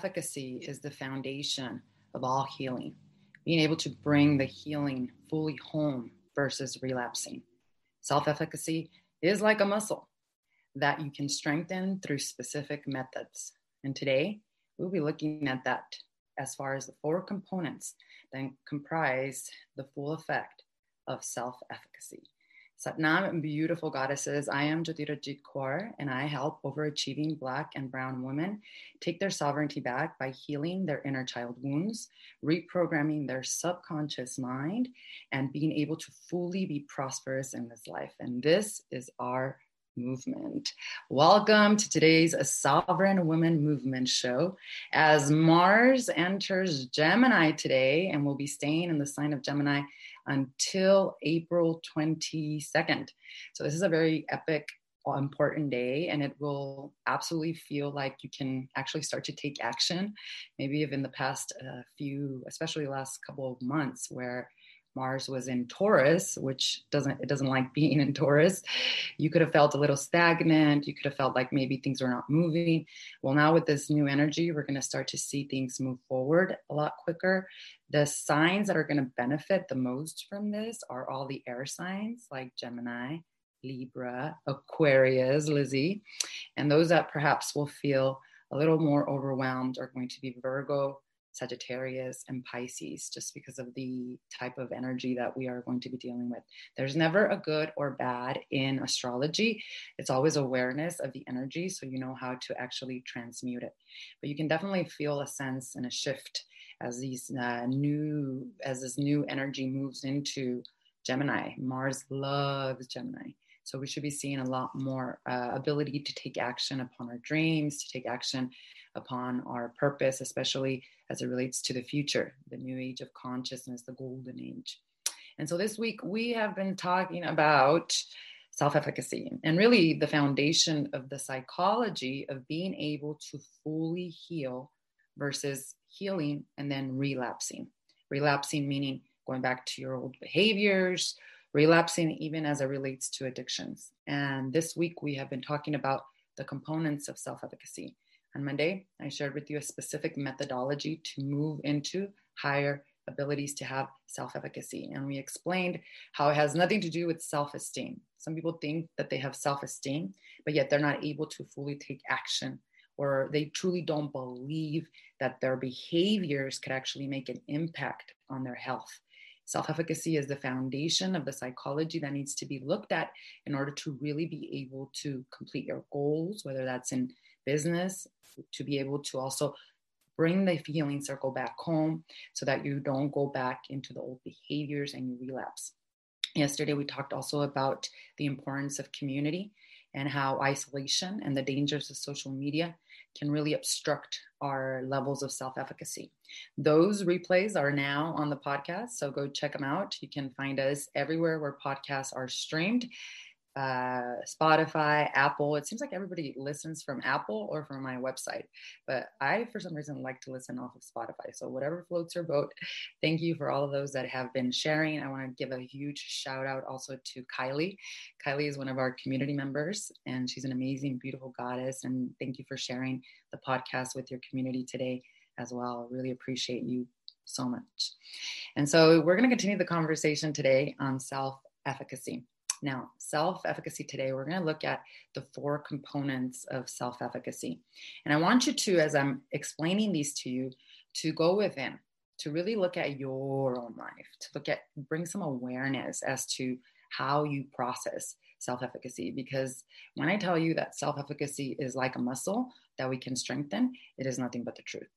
Efficacy is the foundation of all healing, being able to bring the healing fully home versus relapsing. Self efficacy is like a muscle that you can strengthen through specific methods. And today, we'll be looking at that as far as the four components that comprise the full effect of self efficacy. Satnam, and beautiful goddesses. I am Jyotirajit Kaur, and I help overachieving Black and Brown women take their sovereignty back by healing their inner child wounds, reprogramming their subconscious mind, and being able to fully be prosperous in this life. And this is our movement. Welcome to today's Sovereign Women Movement show. As Mars enters Gemini today and will be staying in the sign of Gemini until April 22nd. So, this is a very epic, important day, and it will absolutely feel like you can actually start to take action. Maybe even the past uh, few, especially last couple of months, where Mars was in Taurus, which doesn't it doesn't like being in Taurus. You could have felt a little stagnant. You could have felt like maybe things are not moving. Well, now with this new energy, we're going to start to see things move forward a lot quicker. The signs that are going to benefit the most from this are all the air signs like Gemini, Libra, Aquarius, Lizzie, and those that perhaps will feel a little more overwhelmed are going to be Virgo, Sagittarius, and Pisces, just because of the type of energy that we are going to be dealing with. There's never a good or bad in astrology. It's always awareness of the energy, so you know how to actually transmute it. But you can definitely feel a sense and a shift as these uh, new, as this new energy moves into Gemini. Mars loves Gemini. So we should be seeing a lot more uh, ability to take action upon our dreams, to take action upon our purpose, especially as it relates to the future, the new age of consciousness, the golden age. And so this week we have been talking about self efficacy and really the foundation of the psychology of being able to fully heal versus healing and then relapsing. Relapsing meaning going back to your old behaviors, relapsing even as it relates to addictions. And this week we have been talking about the components of self efficacy. On Monday, I shared with you a specific methodology to move into higher abilities to have self efficacy. And we explained how it has nothing to do with self esteem. Some people think that they have self esteem, but yet they're not able to fully take action or they truly don't believe that their behaviors could actually make an impact on their health. Self efficacy is the foundation of the psychology that needs to be looked at in order to really be able to complete your goals, whether that's in business, to be able to also bring the healing circle back home so that you don't go back into the old behaviors and you relapse. Yesterday, we talked also about the importance of community and how isolation and the dangers of social media can really obstruct our levels of self efficacy. Those replays are now on the podcast, so go check them out. You can find us everywhere where podcasts are streamed uh, Spotify, Apple. It seems like everybody listens from Apple or from my website, but I, for some reason, like to listen off of Spotify. So, whatever floats your boat, thank you for all of those that have been sharing. I want to give a huge shout out also to Kylie. Kylie is one of our community members, and she's an amazing, beautiful goddess. And thank you for sharing the podcast with your community today as well. Really appreciate you so much. And so, we're going to continue the conversation today on self efficacy. Now, self efficacy today, we're going to look at the four components of self efficacy. And I want you to, as I'm explaining these to you, to go within, to really look at your own life, to look at, bring some awareness as to how you process self efficacy. Because when I tell you that self efficacy is like a muscle that we can strengthen, it is nothing but the truth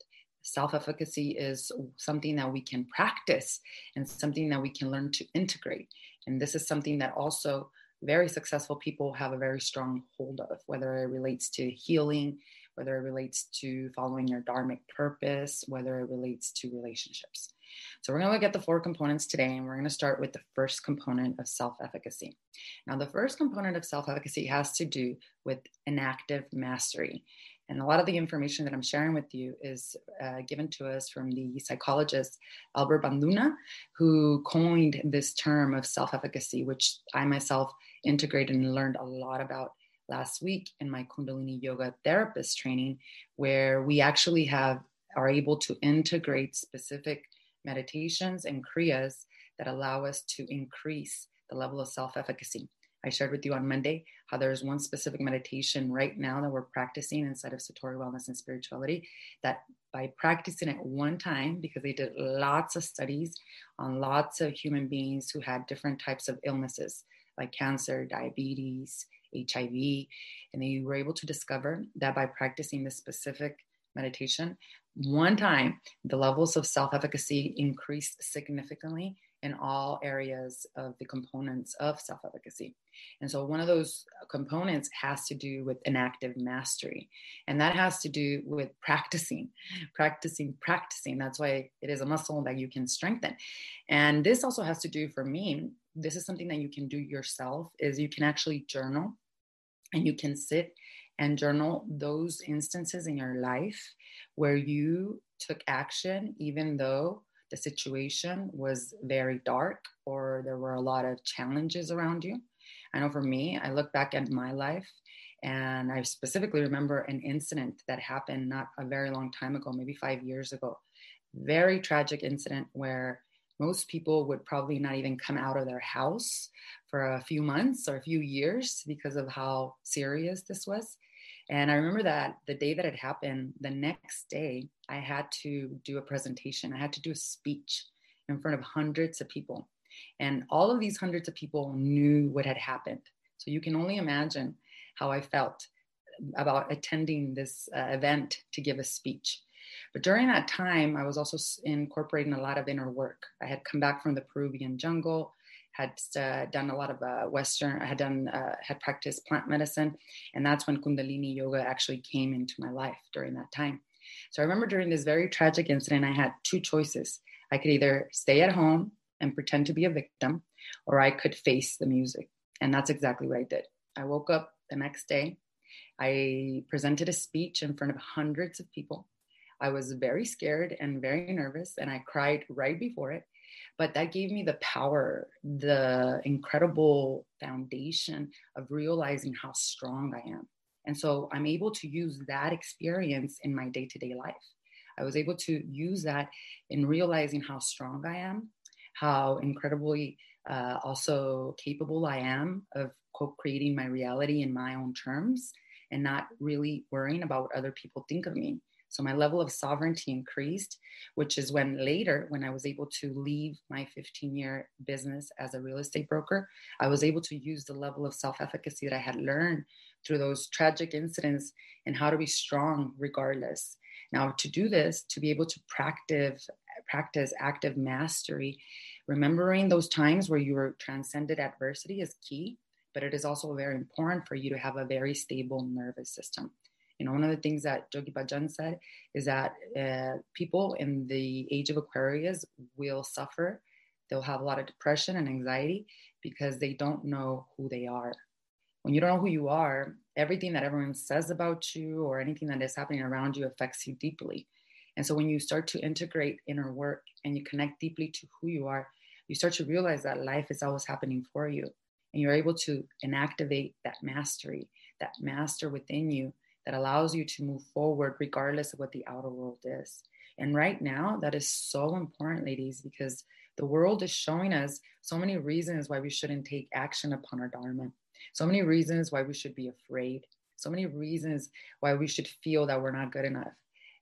self efficacy is something that we can practice and something that we can learn to integrate. And this is something that also very successful people have a very strong hold of, whether it relates to healing, whether it relates to following your dharmic purpose, whether it relates to relationships. So, we're going to look at the four components today, and we're going to start with the first component of self efficacy. Now, the first component of self efficacy has to do with enactive mastery. And a lot of the information that I'm sharing with you is uh, given to us from the psychologist Albert Bandura, who coined this term of self efficacy, which I myself integrated and learned a lot about last week in my Kundalini Yoga therapist training, where we actually have are able to integrate specific meditations and kriyas that allow us to increase the level of self-efficacy. I shared with you on Monday how there's one specific meditation right now that we're practicing inside of Satori Wellness and Spirituality that by practicing it one time, because they did lots of studies on lots of human beings who had different types of illnesses like cancer, diabetes, HIV, and they were able to discover that by practicing this specific meditation one time, the levels of self efficacy increased significantly in all areas of the components of self efficacy. And so, one of those components has to do with enactive mastery, and that has to do with practicing, practicing, practicing. That's why it is a muscle that you can strengthen. And this also has to do for me, this is something that you can do yourself, is you can actually journal and you can sit and journal those instances in your life where you took action, even though the situation was very dark or there were a lot of challenges around you. I know for me, I look back at my life and I specifically remember an incident that happened not a very long time ago, maybe five years ago. Very tragic incident where most people would probably not even come out of their house for a few months or a few years because of how serious this was. And I remember that the day that it happened, the next day, I had to do a presentation. I had to do a speech in front of hundreds of people. And all of these hundreds of people knew what had happened. So you can only imagine how I felt about attending this uh, event to give a speech. But during that time, I was also incorporating a lot of inner work. I had come back from the Peruvian jungle had uh, done a lot of uh, Western, had done, uh, had practiced plant medicine. And that's when Kundalini yoga actually came into my life during that time. So I remember during this very tragic incident, I had two choices. I could either stay at home and pretend to be a victim, or I could face the music. And that's exactly what I did. I woke up the next day. I presented a speech in front of hundreds of people. I was very scared and very nervous, and I cried right before it but that gave me the power, the incredible foundation of realizing how strong I am. And so I'm able to use that experience in my day to day life. I was able to use that in realizing how strong I am, how incredibly uh, also capable I am of co creating my reality in my own terms and not really worrying about what other people think of me. So my level of sovereignty increased, which is when later, when I was able to leave my 15 year business as a real estate broker, I was able to use the level of self efficacy that I had learned through those tragic incidents and how to be strong regardless. Now, to do this, to be able to practice, practice active mastery, remembering those times where you were transcended adversity is key, but it is also very important for you to have a very stable nervous system. You know, one of the things that Yogi Bhajan said is that uh, people in the age of Aquarius will suffer. They'll have a lot of depression and anxiety because they don't know who they are. When you don't know who you are, everything that everyone says about you or anything that is happening around you affects you deeply. And so when you start to integrate inner work and you connect deeply to who you are, you start to realize that life is always happening for you. And you're able to inactivate that mastery, that master within you that allows you to move forward regardless of what the outer world is. And right now, that is so important, ladies, because the world is showing us so many reasons why we shouldn't take action upon our Dharma, so many reasons why we should be afraid, so many reasons why we should feel that we're not good enough.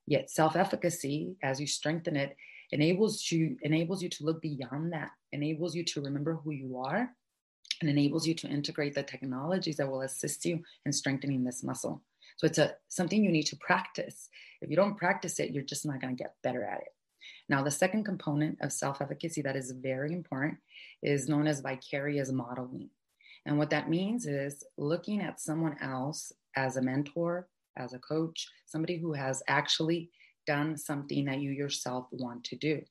Yet self-efficacy, as you strengthen it, enables you enables you to look beyond that, enables you to remember who you are, and enables you to integrate the technologies that will assist you in strengthening this muscle. So it's a something you need to practice. If you don't practice it, you're just not going to get better at it. Now, the second component of self-efficacy that is very important is known as vicarious modeling. And what that means is looking at someone else as a mentor, as a coach, somebody who has actually done something that you yourself want to do.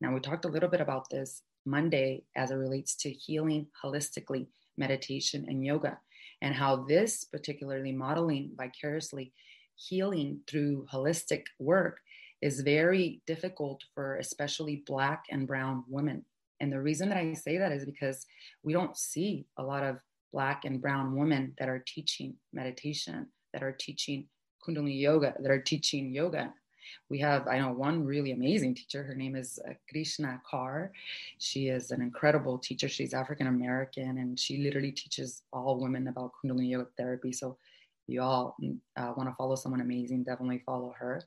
Now, we talked a little bit about this Monday as it relates to healing holistically, meditation, and yoga and how this particularly modeling vicariously healing through holistic work is very difficult for especially black and brown women and the reason that i say that is because we don't see a lot of Black and Brown women that are teaching meditation, that are teaching Kundalini yoga, that are teaching yoga. We have, I know, one really amazing teacher. Her name is uh, Krishna Kaur. She is an incredible teacher. She's African American and she literally teaches all women about Kundalini yoga therapy. So you all mm, uh, want to follow someone amazing, definitely follow her.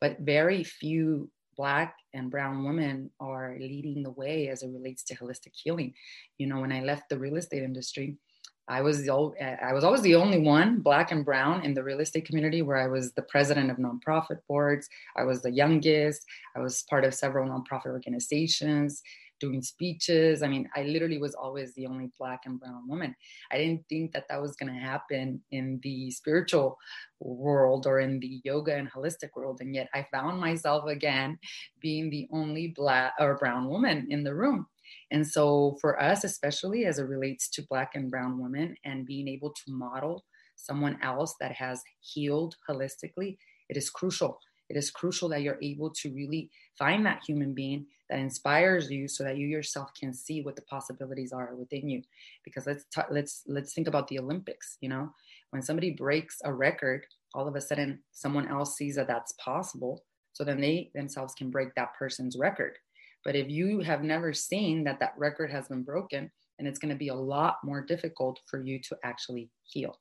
But very few Black and Brown women are leading the way as it relates to holistic healing. You know, when I left the real estate industry, I was the old, I was always the only one, Black and Brown, in the real estate community where I was the president of nonprofit boards. I was the youngest. I was part of several nonprofit organizations doing speeches. I mean, I literally was always the only Black and Brown woman. I didn't think that that was going to happen in the spiritual world or in the yoga and holistic world. And yet I found myself again being the only Black or Brown woman in the room. And so, for us, especially as it relates to Black and Brown women and being able to model someone else that has healed holistically, it is crucial. It is crucial that you're able to really find that human being that inspires you so that you yourself can see what the possibilities are within you. Because let's talk, let's let's think about the olympics you know? When somebody breaks a record all of a sudden someone else sees that that's possible. So then they themselves can break that person's record but if you have never seen that that record has been broken then it's going to be a lot more difficult for you to actually heal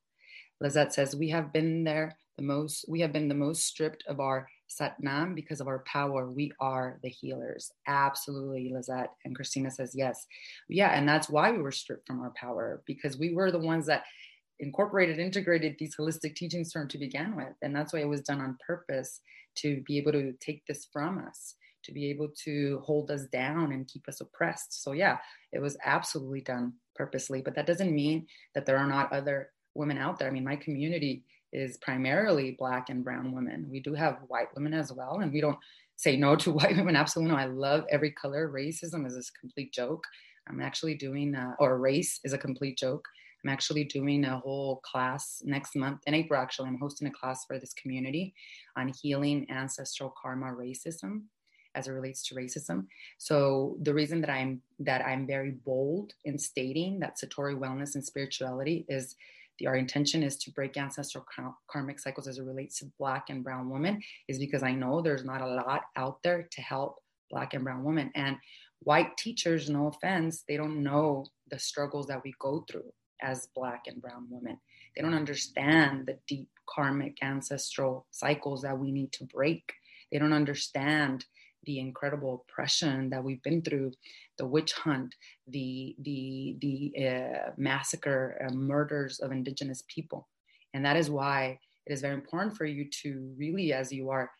lizette says we have been there the most we have been the most stripped of our Satnam, because of our power, we are the healers. Absolutely, Lizette. And Christina says, yes. Yeah, and that's why we were stripped from our power, because we were the ones that incorporated, integrated these holistic teachings from to begin with. And that's why it was done on purpose to be able to take this from us, to be able to hold us down and keep us oppressed. So, yeah, it was absolutely done purposely. But that doesn't mean that there are not other women out there. I mean, my community is primarily black and brown women. We do have white women as well, and we don't say no to white women. Absolutely no. I love every color. Racism is a complete joke. I'm actually doing, a, or race is a complete joke. I'm actually doing a whole class next month in April. Actually, I'm hosting a class for this community on healing ancestral karma racism as it relates to racism. So the reason that I'm that I'm very bold in stating that Satori wellness and spirituality is the, our intention is to break ancestral karmic cycles as it relates to black and brown women is because i know there's not a lot out there to help black and brown women. And white teachers no offense they don't know the struggles that we go through as black and brown women. They don't understand the deep karmic ancestral cycles that we need to break. They don't understand the incredible oppression that we've been through, the witch hunt, the the the uh, massacre, uh, murders of indigenous people, and that is why it is very important for you to really, as you are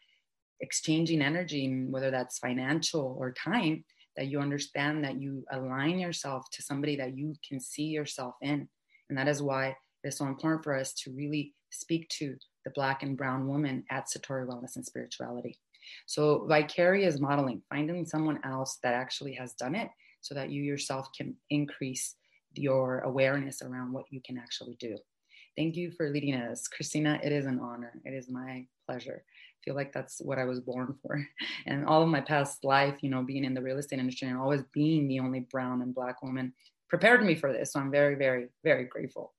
exchanging energy, whether that's financial or time, that you understand that you align yourself to somebody that you can see yourself in, and that is why it's so important for us to really speak to the Black and Brown woman at Satori Wellness and Spirituality. So vicarious modeling, finding someone else that actually has done it so that you yourself can increase your awareness around what you can actually do. Thank you for leading us. Christina, it is an honor. It is my pleasure. I feel like that's what I was born for. And all of my past life, you know, being in the real estate industry and always being the only brown and black woman prepared me for this. So I'm very, very, very grateful.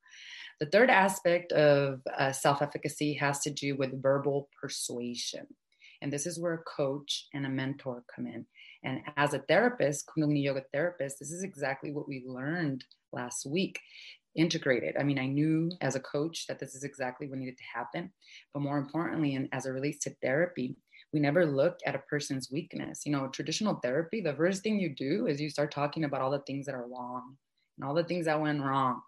The third aspect of uh, self efficacy has to do with verbal persuasion. And this is where a coach and a mentor come in. And as a therapist, Kundalini Yoga therapist, this is exactly what we learned last week integrated. I mean, I knew as a coach that this is exactly what needed to happen. But more importantly, and as it relates to therapy, we never look at a person's weakness. You know, traditional therapy, the first thing you do is you start talking about all the things that are wrong and all the things that went wrong.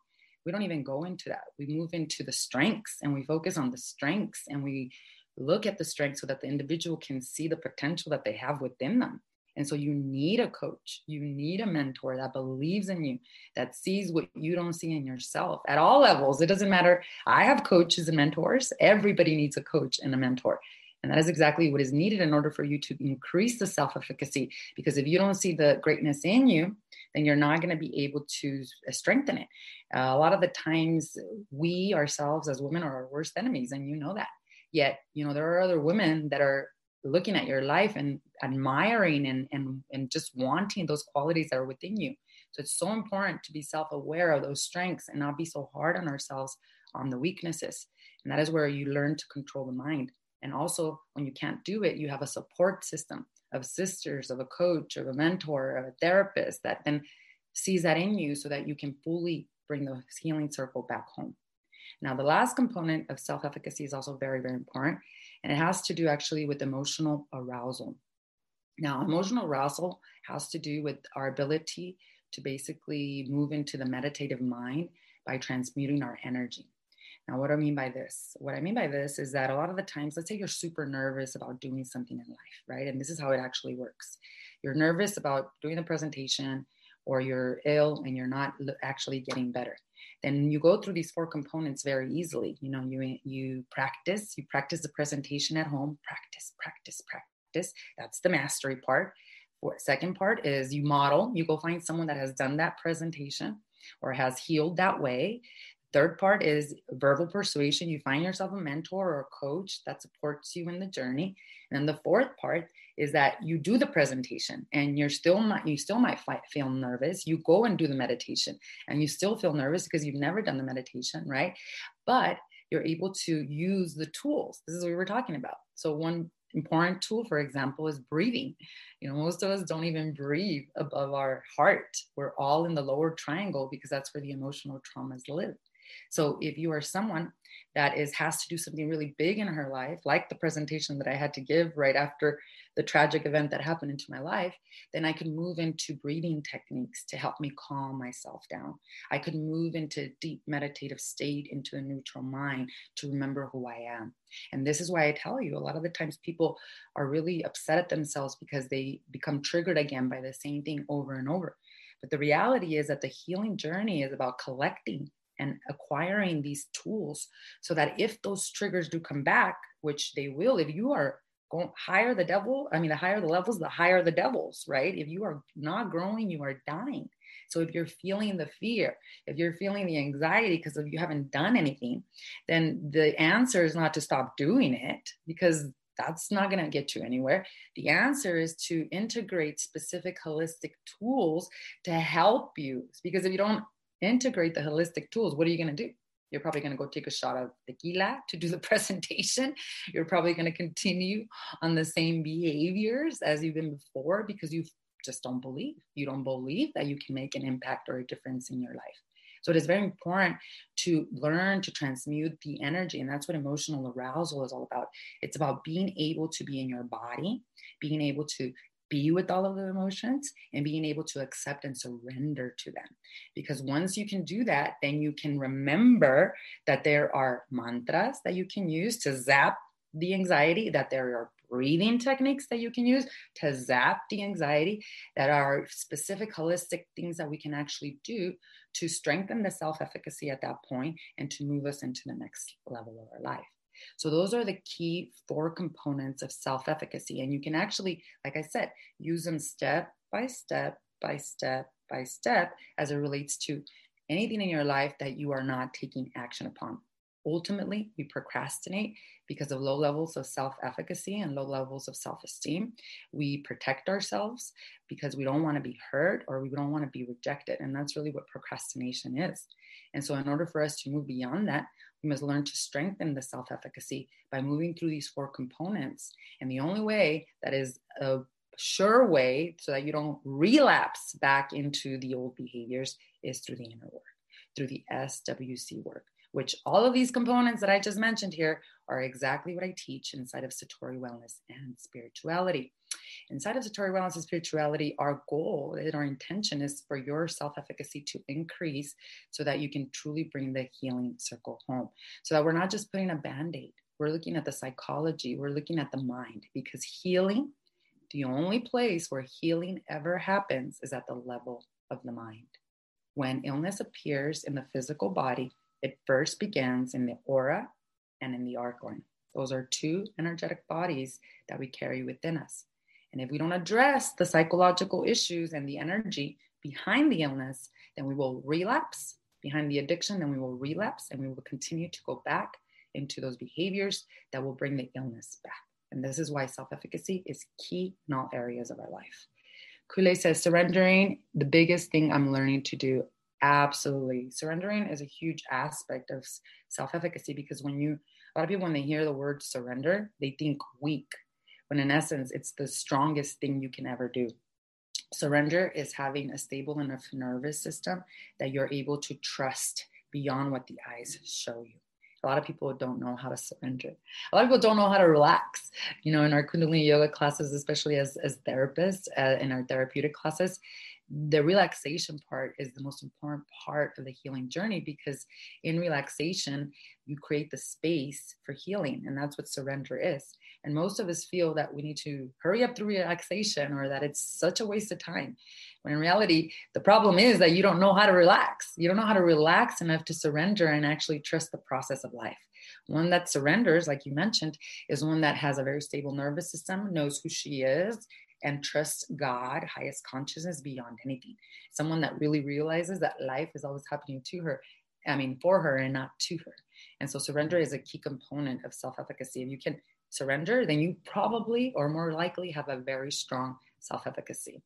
We don't even go into that. We move into the strengths and we focus on the strengths and we look at the strength so that the individual can see the potential that they have within them. And so you need a coach, you need a mentor that believes in you, that sees what you don't see in yourself at all levels. It doesn't matter. I have coaches and mentors. Everybody needs a coach and a mentor. And that is exactly what is needed in order for you to increase the self efficacy. Because if you don't see the greatness in you, then you're not going to be able to strengthen it. Uh, a lot of the times, we ourselves as women are our worst enemies, and you know that. Yet, you know, there are other women that are looking at your life and admiring and, and, and just wanting those qualities that are within you. So it's so important to be self aware of those strengths and not be so hard on ourselves on the weaknesses. And that is where you learn to control the mind. And also, when you can't do it, you have a support system of sisters, of a coach, of a mentor, of a therapist that then sees that in you so that you can fully bring the healing circle back home. Now, the last component of self efficacy is also very, very important, and it has to do actually with emotional arousal. Now, emotional arousal has to do with our ability to basically move into the meditative mind by transmuting our energy. Now, what do I mean by this? What I mean by this is that a lot of the times, let's say you're super nervous about doing something in life, right? And this is how it actually works. You're nervous about doing the presentation, or you're ill and you're not actually getting better then you go through these four components very easily. You know you you practice you practice the presentation at home practice practice practice. That's the mastery part. Second part is you model. You go find someone that has done that presentation or has healed that way. Third part is verbal persuasion. You find yourself a mentor or a coach that supports you in the journey. And then the fourth part is that you do the presentation and you're still not you still might feel nervous. You go and do the meditation and you still feel nervous because you've never done the meditation right? But you're able to use the tools. This is what we were talking about. So one important tool for example is breathing. You know most of us don't even breathe above our heart. We're all in the lower triangle because that's where the emotional traumas live so if you are someone that is has to do something really big in her life, like the presentation that I had to give right after the tragic event that happened into my life, then I could move into breathing techniques to help me calm myself down. I could move into deep meditative state, into a neutral mind to remember who I am. And this is why I tell you a lot of the times people are really upset at themselves because they become triggered again by the same thing over and over. But the reality is that the healing journey is about collecting and acquiring these tools so that if those triggers do come back, which they will, if you are going higher the devil, I mean, the higher the levels, the higher the devils, right? If you are not growing, you are dying. So if you're feeling the fear, if you're feeling the anxiety because you haven't done anything, then the answer is not to stop doing it because that's not going to get you anywhere. The answer is to integrate specific holistic tools to help you. Because if you don't integrate the holistic tools, what are you going to do? You're probably going to go take a shot of tequila to do the presentation. You're probably going to continue on the same behaviors as you've been before because you just don't believe. You don't believe that you can make an impact or a difference in your life. So it is very important to learn to transmute the energy. And that's what emotional arousal is all about. It's about being able to be in your body, being able to be with all of the emotions and being able to accept and surrender to them. Because once you can do that, then you can remember that there are mantras that you can use to zap the anxiety, that there are breathing techniques that you can use to zap the anxiety, that are specific holistic things that we can actually do to strengthen the self efficacy at that point and to move us into the next level of our life. So those are the key four components of self-efficacy. And you can actually, like I said, use them step by step by step by step as it relates to anything in your life that you are not taking action upon. Ultimately, we procrastinate because of low levels of self efficacy and low levels of self esteem. We protect ourselves because we don't want to be hurt or we don't want to be rejected. And that's really what procrastination is. And so, in order for us to move beyond that, we must learn to strengthen the self efficacy by moving through these four components. And the only way that is a sure way so that you don't relapse back into the old behaviors is through the inner work, through the SWC work, which all of these components that I just mentioned here are exactly what I teach inside of Satori Wellness and Spirituality. Inside of Satori Wellness and Spirituality, our goal and our intention is for your self efficacy to increase so that you can truly bring the healing circle home. So that we're not just putting a band aid, we're looking at the psychology, we're looking at the mind because healing, the only place where healing ever happens is at the level of the mind. When illness appears in the physical body, it first begins in the aura and in the arcline. Those are two energetic bodies that we carry within us. And if we don't address the psychological issues and the energy behind the illness, then we will relapse behind the addiction, then we will relapse and we will continue to go back into those behaviors that will bring the illness back. And this is why self efficacy is key in all areas of our life. Kule says, surrendering, the biggest thing I'm learning to do. Absolutely. Surrendering is a huge aspect of self efficacy because when you, a lot of people, when they hear the word surrender, they think weak, when in essence, it's the strongest thing you can ever do. Surrender is having a stable enough nervous system that you're able to trust beyond what the eyes show you. A lot of people don't know how to surrender. A lot of people don't know how to relax. You know, in our Kundalini yoga classes, especially as, as therapists, uh, in our therapeutic classes, the relaxation part is the most important part of the healing journey because in relaxation, you create the space for healing. And that's what surrender is. And most of us feel that we need to hurry up through relaxation or that it's such a waste of time. When in reality, the problem is that you don't know how to relax. You don't know how to relax enough to surrender and actually trust the process of life. One that surrenders, like you mentioned, is one that has a very stable nervous system, knows who she is, and trusts God, highest consciousness beyond anything. Someone that really realizes that life is always happening to her, I mean, for her and not to her. And so surrender is a key component of self efficacy. If you can surrender, then you probably or more likely have a very strong self efficacy.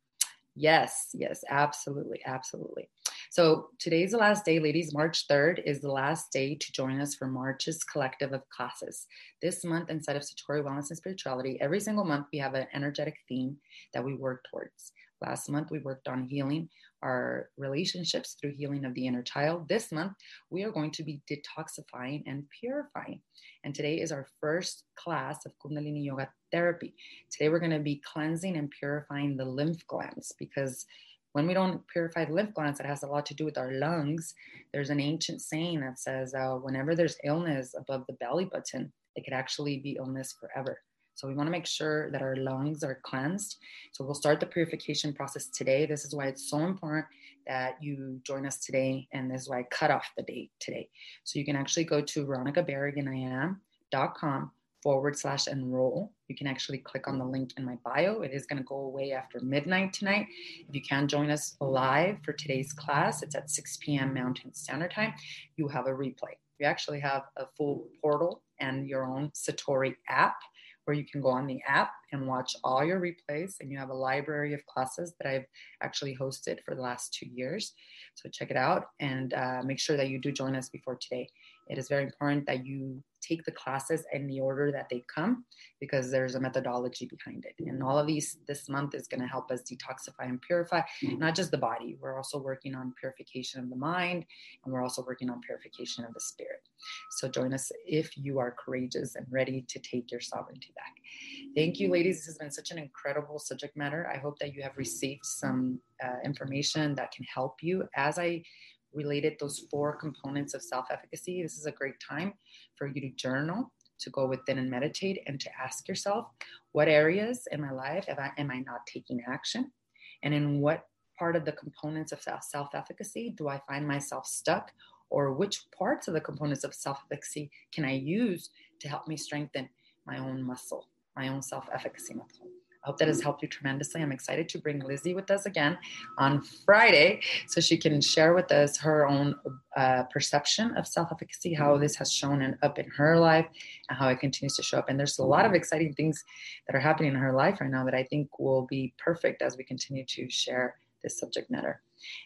Yes, yes, absolutely, absolutely. So today's the last day, ladies. March 3rd is the last day to join us for March's collective of classes. This month, inside of Satori Wellness and Spirituality, every single month we have an energetic theme that we work towards. Last month, we worked on healing our relationships through healing of the inner child. This month, we are going to be detoxifying and purifying. And today is our first class of Kundalini Yoga therapy. Today, we're going to be cleansing and purifying the lymph glands because when we don't purify the lymph glands, it has a lot to do with our lungs. There's an ancient saying that says, uh, whenever there's illness above the belly button, it could actually be illness forever. So we want to make sure that our lungs are cleansed. So we'll start the purification process today. This is why it's so important that you join us today. And this is why I cut off the date today. So you can actually go to veronicabarraganiam.com forward slash enroll. You can actually click on the link in my bio. It is going to go away after midnight tonight. If you can join us live for today's class, it's at 6 p.m. Mountain Standard Time. You have a replay. You actually have a full portal and your own Satori app where you can go on the app and watch all your replays. And you have a library of classes that I've actually hosted for the last two years. So check it out and uh, make sure that you do join us before today. It is very important that you take the classes in the order that they come because there's a methodology behind it. And all of these this month is going to help us detoxify and purify not just the body. We're also working on purification of the mind and we're also working on purification of the spirit. So join us if you are courageous and ready to take your sovereignty back. Thank you, ladies. This has been such an incredible subject matter. I hope that you have received some uh, information that can help you as I related those four components of self efficacy, this is a great time for you to journal, to go within and meditate, and to ask yourself what areas in my life am I, am I not taking action? And in what part of the components of self efficacy do I find myself stuck? Or which parts of the components of self efficacy can I use to help me strengthen my own muscle, my own self efficacy muscle? I hope that has helped you tremendously. I'm excited to bring Lizzie with us again on Friday so she can share with us her own uh, perception of self efficacy, how this has shown up in her life, and how it continues to show up. And there's a lot of exciting things that are happening in her life right now that I think will be perfect as we continue to share this subject matter.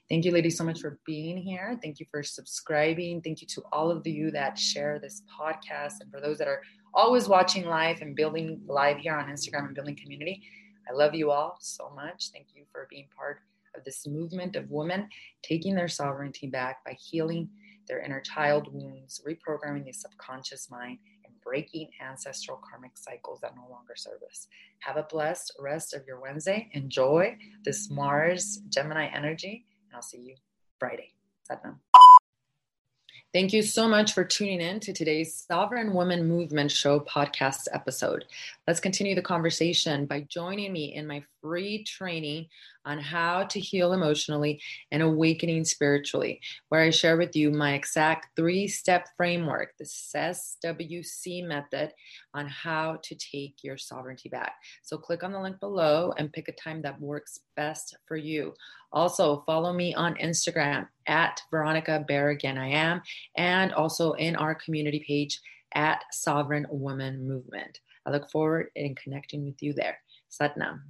Thank you, ladies, so much for being here. Thank you for subscribing. Thank you to all of you that share this podcast and for those that are always watching live and building live here on Instagram and building community. I love you all so much. Thank you for being part of this movement of women taking their sovereignty back by healing their inner child wounds, reprogramming the subconscious mind, and breaking ancestral karmic cycles that no longer serve us. Have a blessed rest of your Wednesday. Enjoy this Mars Gemini energy, and I'll see you Friday. Satnam. Thank you so much for tuning in to today's Sovereign Woman Movement Show podcast episode. Let's continue the conversation by joining me in my free training on how to heal emotionally and awakening spiritually, where I share with you my exact three step framework, the SWC method, on how to take your sovereignty back. So click on the link below and pick a time that works best for you. Also, follow me on Instagram at Veronica Barragan I am, and also in our community page at Sovereign Woman Movement. I look forward in connecting with you there. Satnam.